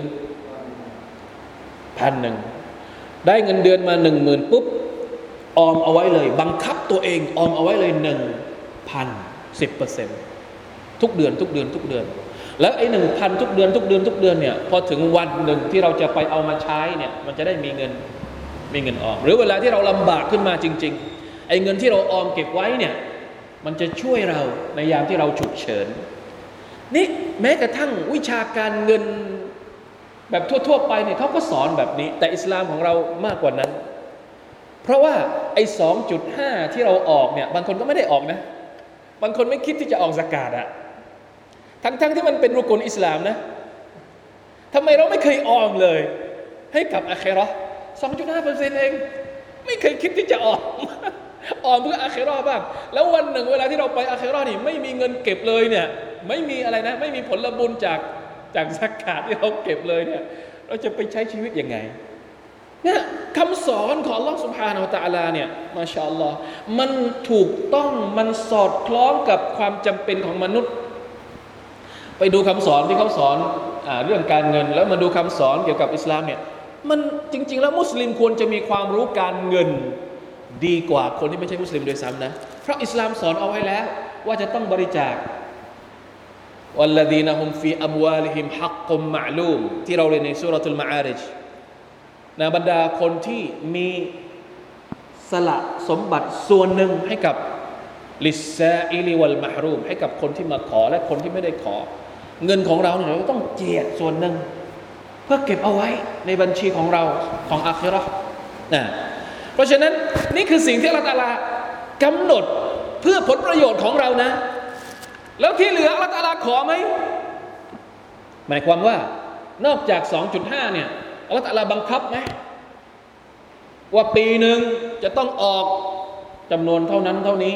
พันหนึ่ง ได้เงินเดือนมาหนึ่งหมื่นปุ๊บออมเอาไว้เลย บังคับตัวเองออมเอาไว้เลยหนึ่งพันสิบเปอร์เซ็นทุกเดือนทุกเดือนทุกเดือน แล้วไอ้หนึ่งพันทุกเดือนทุกเดือนทุกเดือนเนี่ยพอถึงวันหนึ่งที่เราจะไปเอามาใช้เนี่ยมันจะได้มีเงินมีเงินออมหรือเวลาที่เราลำบากขึ้นมาจริง ๆ ไอ้เงินที่เราออมเก็บไว้เนี่ยมันจะช่วยเราในยามที่เราฉุกเฉินนี่แม้กระทั่งวิชาการเงิน แบบทั่วๆไปเนี่ยเขาก็สอนแบบนี้ แต่อิสลามของเรามากกว่านั้น เพราะว่าไอ้สองจุดห้าที่เราออกเนี่ยบางคนก็ไม่ได้ออกนะ บางคนไม่คิดที่จะออกสกาดอะทั้งๆทที่มันเป็นรุกลอิสลามนะทำไมเราไม่เคยออมเลย ให้กับอาเครอสองจุดห้าเปอร์เซ็นต์เอง ไม่เคยคิดที่จะออกออมเพื่ออาเครอบ้าง แล้ววันหนึ่งเวลาที่เราไปอาเครอนี่ไม่มีเงินเก็บเลยเนี่ย ไม่มีอะไรนะ ไม่มีผลบุญจาก จากสักกาดที่เราเก็บเลยเนี่ยเราจะไปใช้ชีวิตยังไงเนี่ยคำสอนของลอสุภานาตาลาเนี่ยมาชาอัลลอฮ์มันถูกต้องมันสอดคล้องกับความจำเป็นของมนุษย์ ไปดูคำสอนที่เขาสอนอเรื่องการเงิน แล้วมาดูคำสอนเกี่ยวกับอิสลามเนี่ยมันจริง ๆ แล้วมุสลิมควรจะมีความรู้การเงินดีกว่าคนที่ไม่ใช่มุสลิมโดยซ้ำนะเพราะอิสลามสอนเอาไว้แล้ว ว่าจะต้องบริจาค วัลลดีนฮุมฟีอัมวาลิฮิมฮักกุมมะลูมที่เราเรียนในสุรทูลมาอาริจนะบรรดาคนที่มีสละสมบัติส่วนหนึ่งให้กับลิซาอิลิวัลมหรูมให้กับคนที่มาขอและคนที่ไม่ได้ขอ เงินของเราเนี่ยเราต้องเจียดส่วนหนึ่ง เพื่อเก็บเอาไว้ในบัญชีของเราของอาคิรอนะเพราะฉะนั้นนี่คือสิ่งที่อัลลอฮฺกำหนดเพื่อผลประโยชน์ของเรานะ แล้วที่เหลืออัลลอฮฺขอไหมหมายความว่านอกจาก 2.5 เนี่ยอัลลอฮฺบังคับไหมว่าปีหนึ่งจะต้องออกจำนวนเท่านั้นเท่านี้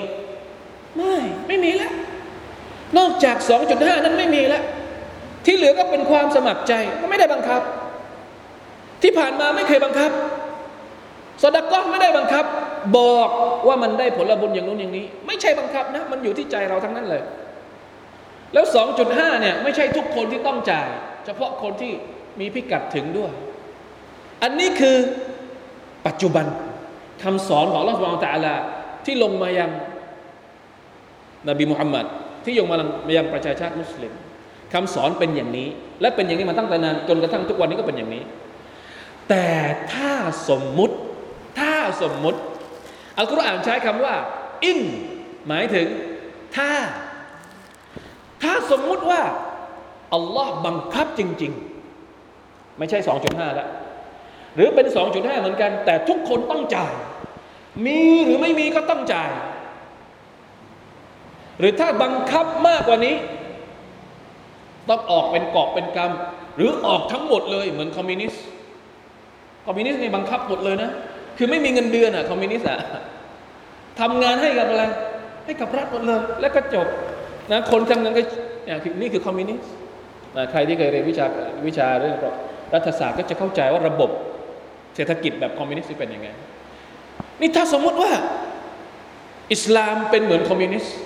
ไม่ไม่มีแล้ว นอกจาก 2.5 นั้นไม่มีแล้ว ที่เหลือก็เป็นความสมัครใจก็ไม่ได้บังคับ ที่ผ่านมาไม่เคยบังคับสดก็ไม่ได้บังคับ บอกว่ามันได้ผลบุญอย่างนู้นอย่างนี้ ไม่ใช่บังคับนะ มันอยู่ที่ใจเราทั้งนั้นเลย แล้ว 2.5เนี่ยไม่ใช่ทุกคนที่ต้องจ่าย เฉพาะคนที่มีพิกัดถึงด้วย อันนี้คือปัจจุบันคำสอนของอัลลอฮฺสุบาตะลาที่ลงมายังนบีมุฮัมมัดที่ยงมายังประชาชาติมุสลิมคำสอนเป็นอย่างนี้ และเป็นอย่างนี้มาตั้งแต่นานจนกระทั่งทุกวันนี้ก็เป็นอย่างนี้ แต่ถ้าสมมุติถ้าสมมุติอัลกุรอานใช้คำว่า อิน หมายถึงถ้า ถ้าสมมุติว่าอัลลอฮ์บังคับจริง ๆ ไม่ใช่ 2.5 แล้ว หรือเป็น 2.5 เหมือนกัน แต่ทุกคนต้องจ่าย มีหรือไม่มีก็ต้องจ่าย หรือถ้าบังคับมากกว่านี้ ต้องออกเป็นกอบเป็นกรรม หรือออกทั้งหมดเลยเหมือนคอมมิวนิสต์คอมมิวนิสต์นี่บังคับหมดเลยนะ คือไม่มีเงินเดือนอะคอมมิวนิสต์อะทำงานให้กับอะไร ให้กับรัฐหมดเลย แล้วก็จบ นะคนทำงานก็นี่คือคอมมิวนิสต์ใครที่เคยเรียนวิชาวิชาเรื่องรัฐศาสตร์ก็จะเข้าใจว่าระบบเศรษฐกิจแบบคอมมิวนิสต์เป็นยังไง นี่ถ้าสมมติว่า อิสลามเป็นเหมือนคอมมิวนิสต์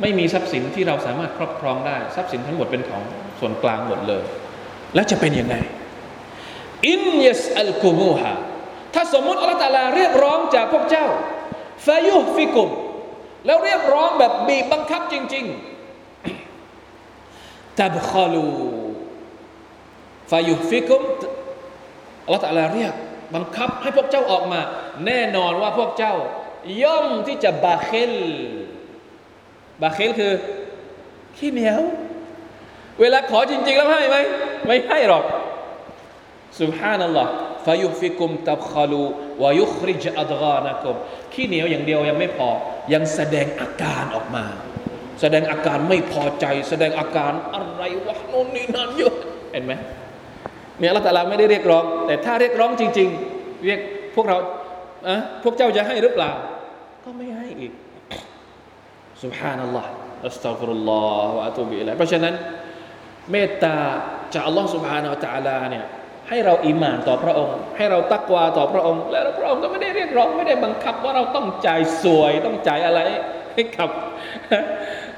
ไม่มีทรัพย์สินที่เราสามารถครอบครองได้ ทรัพย์สินทั้งหมดเป็นของส่วนกลางหมดเลย แล้วจะเป็นยังไงอินยัสอัลกุมูฮาถ้าสมมุติอัลลอฮฺตาลาเรียกร้องจากพวกเจ้าฟายุฟิกุม แล้วเรียกร้องแบบบีบบังคับจริงๆตับคอลูฟายุฟิกุมอัลลอฮฺตาลาเรียกบังคับให้พวกเจ้าออกมา แน่นอนว่าพวกเจ้า ย่อมที่จะบาเคลบาเคลคือ ขี้เหนียว เวลาขอจริง ๆ แล้วให้ไหม ไม่ให้หรอกสุบฮานัลลอฮ์ ฟายุฟิกุมตับคาลูวายุคริจอัดกานะกุมขี้เหนียวอย่างเดียวยังไม่พอ ยังแสดงอาการออกมา แสดงอาการไม่พอใจ แสดงอาการอะไรวะโน่นนี่นั่นเยอะเห็นไหมเนี่ยอัลลอฮฺตะลาไม่ได้เรียกร้อง แต่ถ้าเรียกร้องจริง ๆ เรียกพวกเราอะพวกเจ้าจะให้หรือเปล่า ก็ไม่ให้อีก سبحان الله อัสตัฟรุลลอฮฺวะอะตูบิอิลัยเพราะฉะนั้น เมตตาจากอัลลอฮ์ سبحانه และ تعالى เนี่ย ให้เราอิมานต่อพระองค์ ให้เราตักวาต่อพระองค์ และพระองค์ก็ไม่ได้เรียกร้องไม่ได้บังคับว่าเราต้องจ่ายส่วยต้องจ่ายอะไรให้กับ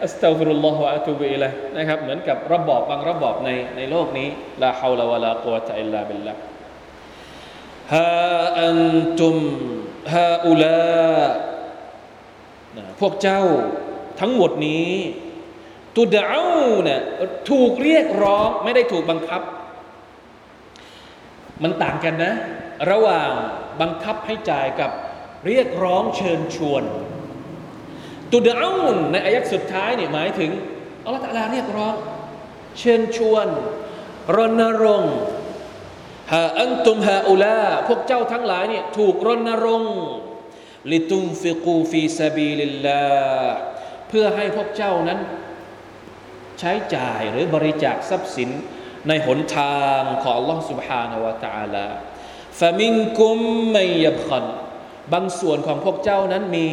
أستغفر الله وأتوب إليهนะครับ เหมือนกับระบอบบางระบอบในในโลกนี้لا حول ولا قوة إلا باللهตุมฮาอุลาพวกเจ้าทั้งหมดนี้ตุดเอาเนี่ยถูกเรียกร้องไม่ได้ถูกบังคับ มันต่างกันนะ ระหว่างบังคับให้จ่ายกับเรียกร้องเชิญชวนตุดเอาในอายักสุดท้ายเนี่ยหมายถึงอัลลอฮฺตะลาเรียกร้อง เชิญชวน รณรงค์ฮาอันตุมฮาอุลาพวกเจ้าทั้งหลายเนี่ยถูกรณรงค์ลิตุมฟิกูฟีซาบีลิลลาเพื่อให้พวกเจ้านั้น ใช้จ่ายหรือบริจาคทรัพย์สิน ในหนทางของ Allah سبحانه และ تعالى ฟามิงกุมไม่ยับขันบางส่วนของพวกเจ้านั้นมี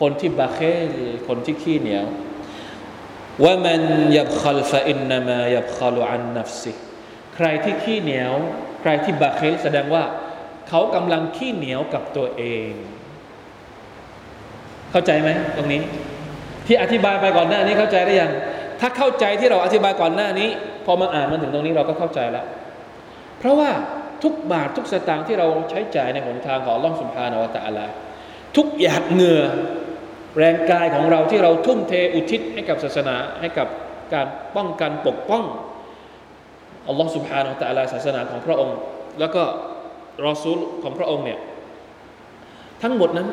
คนที่บาเคลคนที่ขี้เหนียวว่ามันยับขัลฟะอินนามายับขัลอันนัฟซิใครที่ขี้เหนียว ใครที่บาเคลแสดงว่า เขากำลังขี้เหนียวกับตัวเอง เข้าใจไหมตรงนี้ ที่อธิบายไปก่อนหน้านี้เข้าใจได้ยังถ้าเข้าใจที่เราอธิบายก่อนหน้านี้ พอมาอ่านมาถึงตรงนี้เราก็เข้าใจแล้ว เพราะว่าทุกบาททุกสตางค์ที่เราใช้จ่ายในหนทางของล่องสุภานวตะลาทุกหยาดเหงื่อแรงกายของเราที่เราทุ่มเทอุทิศให้กับศาสนาให้กับการป้องกันปกป้องอัลลอฮฺสุบฮานาอัลลอฮฺศาสนาของพระองค์ แล้วก็รอซูลของพระองค์เนี่ยทั้งหมดนั้น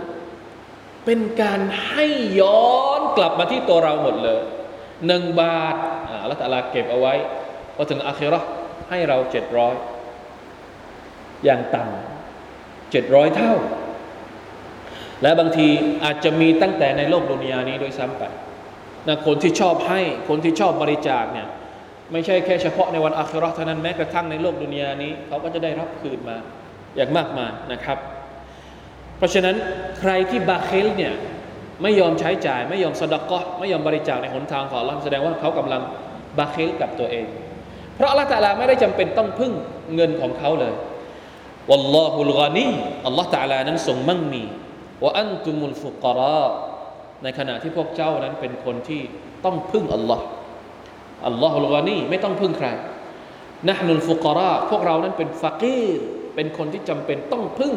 เป็นการให้ย้อนกลับมาที่ตัวเราหมดเลยหนึ่งบาทอัลลอฮฺตะลาเก็บเอาไว้ พอถึงอาคิรอให้เราเจ็ดร้อยอย่างต่ำเจ็ดร้อยเท่า และบางทีอาจจะมีตั้งแต่ในโลกดุนยานี้โดยซ้ำไปนะคนที่ชอบให้คนที่ชอบบริจาคเนี่ยไม่ใช่แค่เฉพาะในวันอาคิรอเท่านั้นแม้กระทั่งในโลกดุนยานี้ เขาก็จะได้รับคืนมาอย่างมากมายนะครับ เพราะฉะนั้นใครที่บาเคลเนี่ยไม่ยอมใช้จ่าย ไม่ยอมสดกะไม่ยอมบริจาคในหนทางของอัลลอฮ์แสดงว่าเขากำลังบาเคลกับตัวเอง เพราะละตะลาไม่ได้จำเป็นต้องพึ่งเงินของเขาเลยวัลลอฮุลกานีอัลลอฮฺตะลานั้นทรงมั่งมีว่าอันตุมุลฟุกราในขณะที่พวกเจ้านั้นเป็นคนที่ต้องพึ่งอัลลอฮ์อัลลอฮุลกานีไม่ต้องพึ่งใครนะฮ์นุลฟุกราพวกเรานั้นเป็นฟากีรเป็นคนที่จำเป็นต้องพึ่ง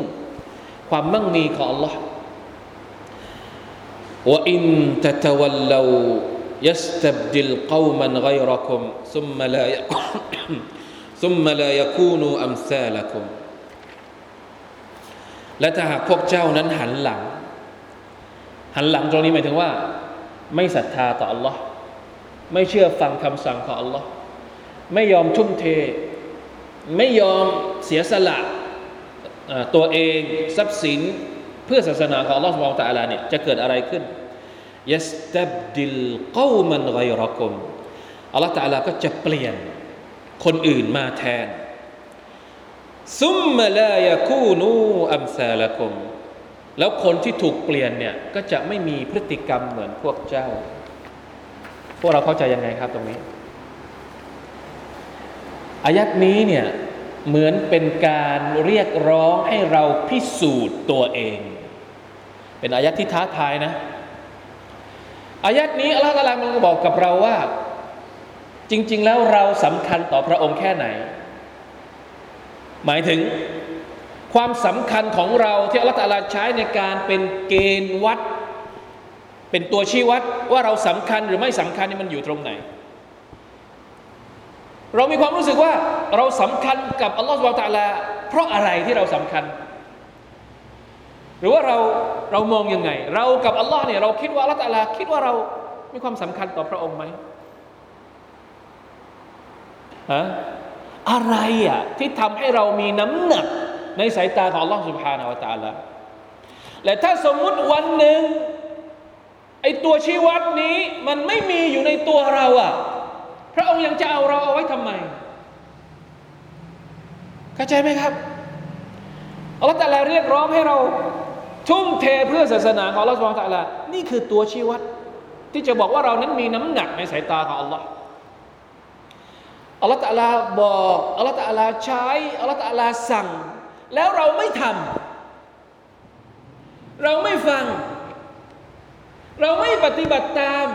ความมั่งมีของอัลลอฮ์ว่าอินตะตะวัลลา يستبدل قوما غيركم ثم لا ثم لا يكونوا أمثالكم และถ้าหากพวกเจ้านั้นหันหลัง หันหลังตรงนี้หมายถึงว่า ไม่ศรัทธาต่อ Allah ไม่เชื่อฟังคำสั่งของ Allah ไม่ยอมทุ่มเท ไม่ยอมเสียสละตัวเองทรัพย์สินเพื่อศาสนาของอัลลอฮฺสุบฮานตะอาลาเนี่ยจะเกิดอะไรขึ้น ยัสตับดิลกอมันไกรกมอัลลอฮฺตาลาก็จะเปลี่ยนคนอื่นมาแทนซุมมาลายคูนูอัมซาลกุมแล้วคนที่ถูกเปลี่ยนเนี่ยก็จะไม่มีพฤติกรรมเหมือนพวกเจ้า พวกเราเข้าใจยังไงครับตรงนี้อายัดนี้เนี่ยเหมือนเป็นการเรียกร้องให้เราพิสูจน์ตัวเอง เป็นอายัดที่ท้าทายนะ อายัดนี้อัลลอฮฺตะลามันบอกกับเราว่า จริง ๆ แล้วเราสำคัญต่อพระองค์แค่ไหน หมายถึงความสำคัญของเราที่อัลลอฮฺตะลาใช้ในการเป็นเกณฑ์วัด เป็นตัวชี้วัดว่าเราสำคัญหรือไม่สำคัญนี่มันอยู่ตรงไหน เรามีความรู้สึกว่าเราสำคัญกับอัลลอฮฺสุบะตะลาเพราะอะไรที่เราสำคัญ หรือว่าเราเรามองยังไง เรากับอัลลอฮ์เนี่ยเราคิดว่าอัลลอฮ์ตะลาคิดว่าเรามีความสำคัญต่อพระองค์ไหมฮะอะไรอะที่ทำให้เรามีน้ำหนักในสายตาของอัลลอฮ์สุบฮานาวะตาละและถ้าสมมุติวันหนึ่งไอตัวชีวัดนี้มันไม่มีอยู่ในตัวเราอะ พระองค์ยังจะเอาเราเอาไว้ทำไมเข้าใจไหมครับอัลลอฮฺแต่ละเรียกร้องให้เรา ทุ่มเทเพื่อศาสนาของอัลลอฮฺสุบฮานตะลา นี่คือตัวชี้วัด ที่จะบอกว่าเรานั้นมีน้ำหนักในสายตาของอัลลอฮ์อัลลอฮฺตะลาบอกอัลลอฮฺตะลาใช้อัลลอฮฺตะลาสั่ง แล้วเราไม่ทำเราไม่ฟัง เราไม่ปฏิบัติตาม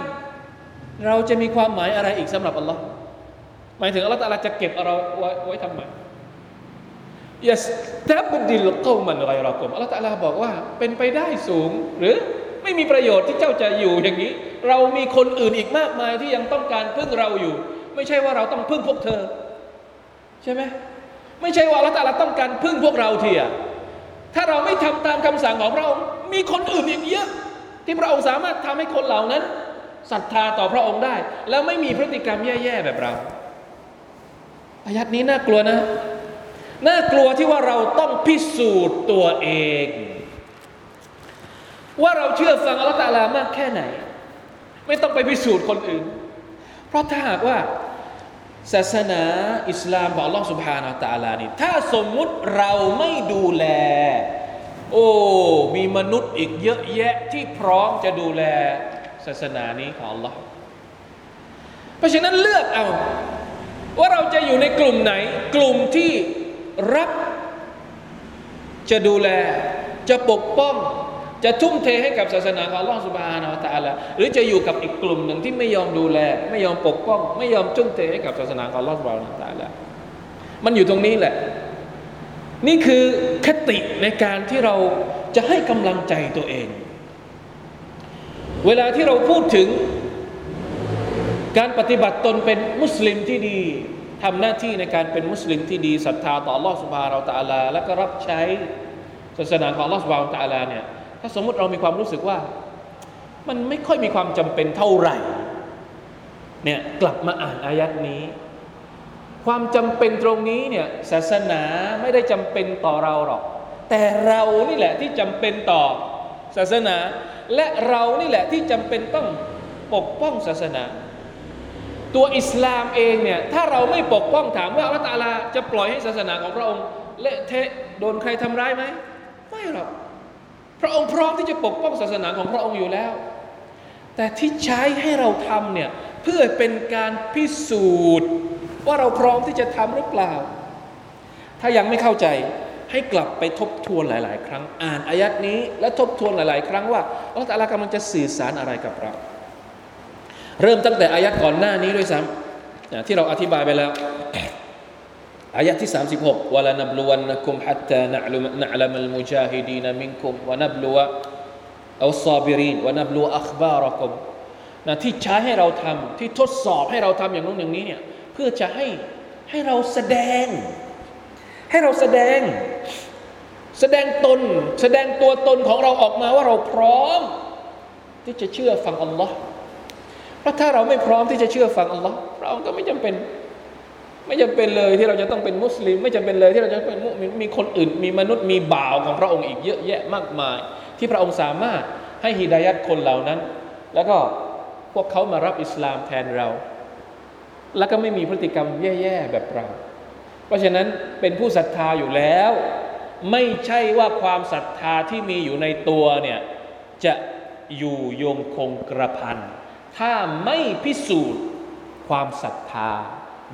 เราจะมีความหมายอะไรอีกสำหรับอัลลอฮ์หมายถึงอัลลอฮฺตะลาจะเก็บเราไว้ไว้ทำไม ยัสตับดิลกอมันไรรกุมอัลลอฮฺตะลาบอกว่าเป็นไปได้สูง หรือไม่มีประโยชน์ที่เจ้าจะอยู่อย่างนี้ เรามีคนอื่นอีกมากมายที่ยังต้องการพึ่งเราอยู่ ไม่ใช่ว่าเราต้องพึ่งพวกเธอ ใช่ไหมไม่ใช่ว่าอัลลอฮฺตะลาต้องการพึ่งพวกเราเทียถ้าเราไม่ทำตามคำสั่งของพระองค์มีคนอื่นอีกเยอะ ที่พระองค์สามารถทำให้คนเหล่านั้นศรัทธาต่อพระองค์ได้ แล้วไม่มีพฤติกรรมแย่ๆแบบเราอายัดนี้น่ากลัวนะ น่ากลัวที่ว่าเราต้องพิสูจน์ตัวเอง ว่าเราเชื่อฟังอัลลอฮฺตะลามากแค่ไหน ไม่ต้องไปพิสูจน์คนอื่น เพราะถ้าหากว่าศาสนาอิสลามของอัลลอฮฺสุบฮานาตะลานี่ถ้าสมมุติเราไม่ดูแล โอ้มีมนุษย์อีกเยอะแยะที่พร้อมจะดูแลศาสนานี้ของอัลลอฮ์เพราะฉะนั้นเลือกเอา ว่าเราจะอยู่ในกลุ่มไหน กลุ่มที่ รับ จะดูแล จะปกป้อง จะทุ่มเทให้กับศาสนาของอัลลอฮฺสุบานาอัลตะลาหรือจะอยู่กับอีกกลุ่มหนึ่งที่ไม่ยอมดูแล ไม่ยอมปกป้อง ไม่ยอมทุ่มเทให้กับศาสนาของอัลลอฮฺสุบานาอัลตะลามันอยู่ตรงนี้แหละ นี่คือคติในการที่เราจะให้กำลังใจตัวเอง เวลาที่เราพูดถึงการปฏิบัติตนเป็นมุสลิมที่ดี ทำหน้าที่ในการเป็นมุสลิมที่ดีศรัทธาต่อลอสุบาเราตาลา แล้วก็รับใช้ศาสนาของลอสุบาเราตาลาเนี่ยถ้าสมมุติเรามีความรู้สึกว่า มันไม่ค่อยมีความจำเป็นเท่าไหร่เนี่ยกลับมาอ่านอายัดนี้ ความจำเป็นตรงนี้เนี่ยศาสนาไม่ได้จำเป็นต่อเราหรอก แต่เรานี่แหละที่จำเป็นต่อศาสนา และเรานี่แหละที่จำเป็นต้องปกป้องศาสนา ตัวอิสลามเองเนี่ยถ้าเราไม่ปกป้องถามว่าอัลตาลาจะปล่อยให้ศาสนาของพระองค์เละเทะโดนใครทำร้ายไหมไม่หรอกพระองค์พร้อมที่จะปกป้องศาสนาของพระองค์อยู่แล้ว แต่ที่ใช้ให้เราทำเนี่ยเพื่อเป็นการพิสูจน์ว่าเราพร้อมที่จะทำหรือเปล่า ถ้ายังไม่เข้าใจให้กลับไปทบทวนหลาย ๆ ครั้ง อ่านอายัดนี้ และทบทวนหลาย ๆ ครั้งว่าอัลลอฮฺตาลากำลังจะสื่อสารอะไรกับเรา เริ่มตั้งแต่อายัดก่อนหน้านี้ด้วยซ้ำที่เราอธิบายไปแล้วอายัดที่ 36วะลานับลวนคุมฮัตตานะลุมนะลัมัลมุจาฮิดีนมินคุมวะนับลวะอัลซาบิรินวะนับลูอัคบารักุมนะที่ใช้ให้เราทำที่ทดสอบให้เราทำอย่างนู้นอย่างนี้เนี่ยเพื่อจะให้ให้เราแสดง ให้เราแสดง แสดงตน แสดงตัวตนของเราออกมาว่าเราพร้อม ที่จะเชื่อฟังอัลลอฮ์ เพราะถ้าเราไม่พร้อมที่จะเชื่อฟังอัลลอฮ์เราก็ไม่จำเป็น ไม่จำเป็นเลยที่เราจะต้องเป็นมุสลิม ไม่จำเป็นเลยที่เราจะเป็นมุมีมีคนอื่น มีมนุษย์มีบ่าวของพระองค์อีกเยอะแยะมากมาย ที่พระองค์สามารถให้ฮิดายัดคนเหล่านั้น แล้วก็พวกเขามารับอิสลามแทนเรา แล้วก็ไม่มีพฤติกรรมแย่ๆแบบเรา เพราะฉะนั้นเป็นผู้ศรัทธาอยู่แล้ว ไม่ใช่ว่าความศรัทธาที่มีอยู่ในตัวเนี่ยจะอยู่ยงคงกระพัน ถ้าไม่พิสูจน์ความศรัทธา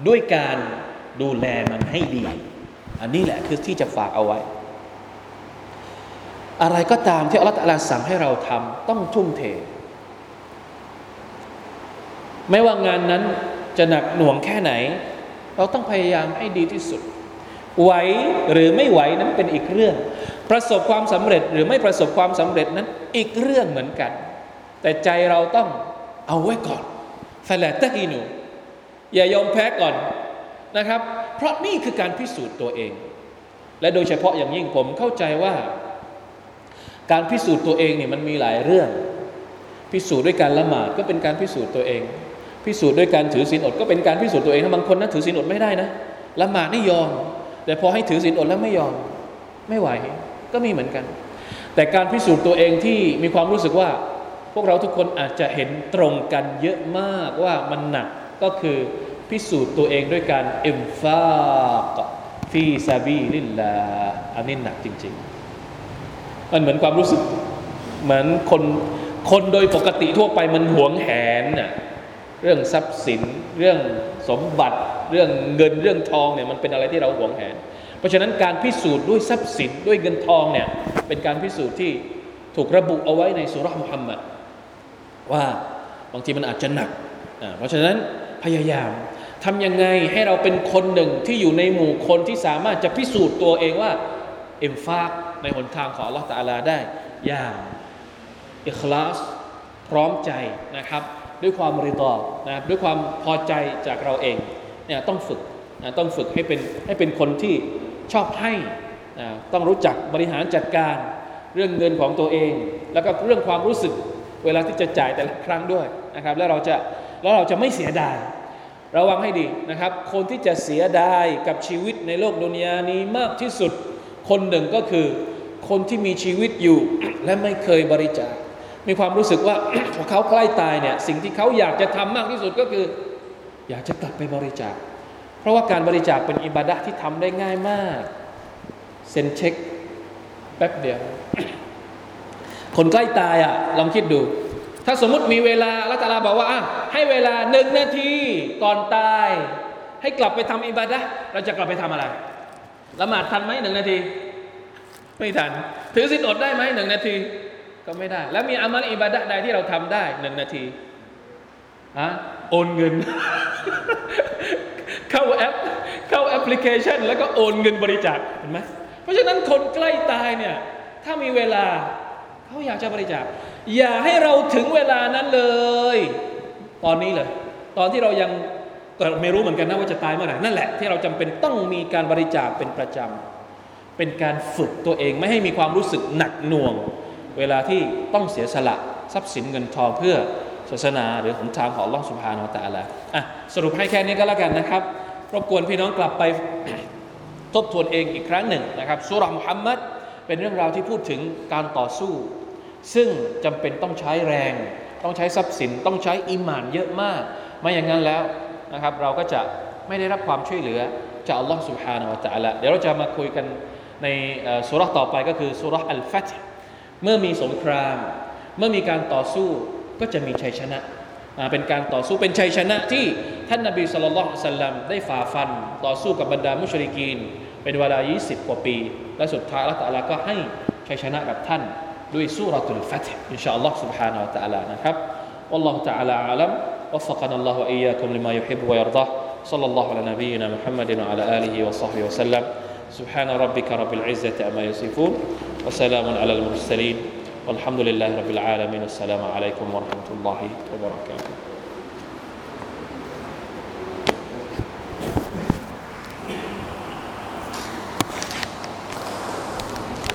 ด้วยการดูแลมันให้ดี อันนี้แหละคือที่จะฝากเอาไว้ อะไรก็ตามที่อัลลอฮฺสั่งให้เราทำต้องทุ่มเท ไม่ว่างานนั้นจะหนักหน่วงแค่ไหน เราต้องพยายามให้ดีที่สุด ไหวหรือไม่ไหวนั้นเป็นอีกเรื่อง ประสบความสำเร็จหรือไม่ประสบความสำเร็จนั้นอีกเรื่องเหมือนกัน แต่ใจเราต้อง เอาไว้ก่อนฟลตะกีนู อย่ายอมแพ้ก่อนนะครับ เพราะนี่คือการพิสูจน์ตัวเอง และโดยเฉพาะอย่างยิ่งผมเข้าใจว่า การพิสูจน์ตัวเองเนี่ยมันมีหลายเรื่อง พิสูจน์ด้วยการละหมาดก็เป็นการพิสูจน์ตัวเอง พิสูจน์ด้วยการถือศีลอดก็เป็นการพิสูจน์ตัวเองถ้าบางคนนะถือศีลอดไม่ได้นะละหมาดนี่ยอม แต่พอให้ถือศีลอดแล้วไม่ยอม ไม่ไหวก็มีเหมือนกัน แต่การพิสูจน์ตัวเองที่มีความรู้สึกว่า วกเราทุกคนอาจจะเห็นตรงกันเยอะมากว่ามันหนักก็คือพิสูจน์ตัวเองด้วยการเอ็มฟากฟีซาบีลิลลาอันนี้หนักจริง ๆ มันเหมือนความรู้สึกเหมือนคนคนโดยปกติทั่วไปมันหวงแหนน่ะเรื่องทรัพย์สิน เรื่องสมบัติ เรื่องเงินเรื่องทองเนี่ยมันเป็นอะไรที่เราหวงแหน เพราะฉะนั้นการพิสูจน์ด้วยทรัพย์สินด้วยเงินทองเนี่ยเป็นการพิสูจน์ที่ถูกระบุเอาไว้ในสุรษมุฮัมมัด ว่าบางทีมันอาจจะหนัก เพราะฉะนั้นพยายามทำยังไงให้เราเป็นคนหนึ่งที่อยู่ในหมู่คนที่สามารถจะพิสูจน์ตัวเองว่าเอ็มฟากในหนทางของอัลลอฮฺตาลาได้ อย่างอิคลาสพร้อมใจนะครับ ด้วยความริดอนะด้วยความพอใจจากเราเองเนี่ยต้องฝึกนะต้องฝึกให้เป็นให้เป็นคนที่ชอบให้นะต้องรู้จักบริหารจัดการเรื่องเงินของตัวเอง แล้วก็เรื่องความรู้สึก เวลาที่จะจ่ายแต่ละครั้งด้วยนะครับ แล้วเราจะแล้วเราจะไม่เสียดาย ระวังให้ดีนะครับ คนที่จะเสียดายกับชีวิตในโลกดุนยานี้มากที่สุด คนหนึ่งก็คือคนที่มีชีวิตอยู่และไม่เคยบริจาค มีความรู้สึกว่าพอเขาใกล้ตายเนี่ยสิ่งที่เขาอยากจะทำมากที่สุดก็คือ อยากจะกลับไปบริจาค เพราะว่าการบริจาคเป็นอิบาดะที่ทำได้ง่ายมากเซ็นเช็คแป๊บเดียว คนใกล้ตายอะลองคิดดู ถ้าสมมติมีเวลาละตาลาบอกว่าอะให้เวลาหนึ่งนาทีก่อนตาย ให้กลับไปทำอิบาดะเราจะกลับไปทำอะไรละหมาดทันไหมหนึ่งนาที ไม่ทัน ถือสินอดได้ไหมหนึ่งนาที ก็ไม่ได้ แล้วมีอามัลอิบาดะใดที่เราทำได้หนึ่งนาทีอะโอนเงิน เข้าแอป เข้าแอปพลิเคชัน แล้วก็โอนเงินบริจาคเห็นไหมเพราะฉะนั้นคนใกล้ตายเนี่ย ถ้ามีเวลา เขาอยากจะบริจาคอย่าให้เราถึงเวลานั้นเลย ตอนนี้เลย ตอนที่เรายังก็ไม่รู้เหมือนกันนะว่าจะตายเมื่อไหร่นั่นแหละที่เราจำเป็นต้องมีการบริจาคเป็นประจำเป็นการฝึกตัวเองไม่ให้มีความรู้สึกหนักหน่วง เวลาที่ต้องเสียสละทรัพย์สินเงินทองเพื่อศาสนาหรือหนทางของล่องสุภาโนตะละอะสรุปให้แค่นี้ก็แล้วกันนะครับรบกวนพี่น้องกลับไปทบทวนเองอีกครั้งหนึ่งนะครับสุรมุฮัมมัด เป็นเรื่องราวที่พูดถึงการต่อสู้ ซึ่งจำเป็นต้องใช้แรง ต้องใช้ทรัพย์สินต้องใช้อิมานเยอะมากไม่อย่างนั้นแล้วนะครับ เราก็จะไม่ได้รับความช่วยเหลือจากอัลลอฮฺสุฮานาวะตะละเดี๋ยวเราจะมาคุยกันในสุรษต่อไปก็คือสุรษอัลฟัตเมื่อมีสงคราม เมื่อมีการต่อสู้ก็จะมีชัยชนะเป็นการต่อสู้เป็นชัยชนะที่ท่านนาบีสุลต่านสัลลัมได้ฝ่าฟัน ต่อสู้กับบรรดามุชริกีน เป็นเวลา 20 กว่าปี และสุดท้ายละตาลาก็ให้ชัยชนะกับท่าน ด้วยสุรตุลฟัตอินชาอัลลอฮ์ سبحانه และ تعالى นะครับ والله تعالى أعلم وفقنا الله وإياكم لما يحب ويرضاه صلى الله على نبينا محمد وعلى آله وصحبه وسلم سبحان ربك رب العزة أما يصفون وسلام على المرسلين والحمد لله رب العالمين السلام عليكم ورحمة الله وبركاته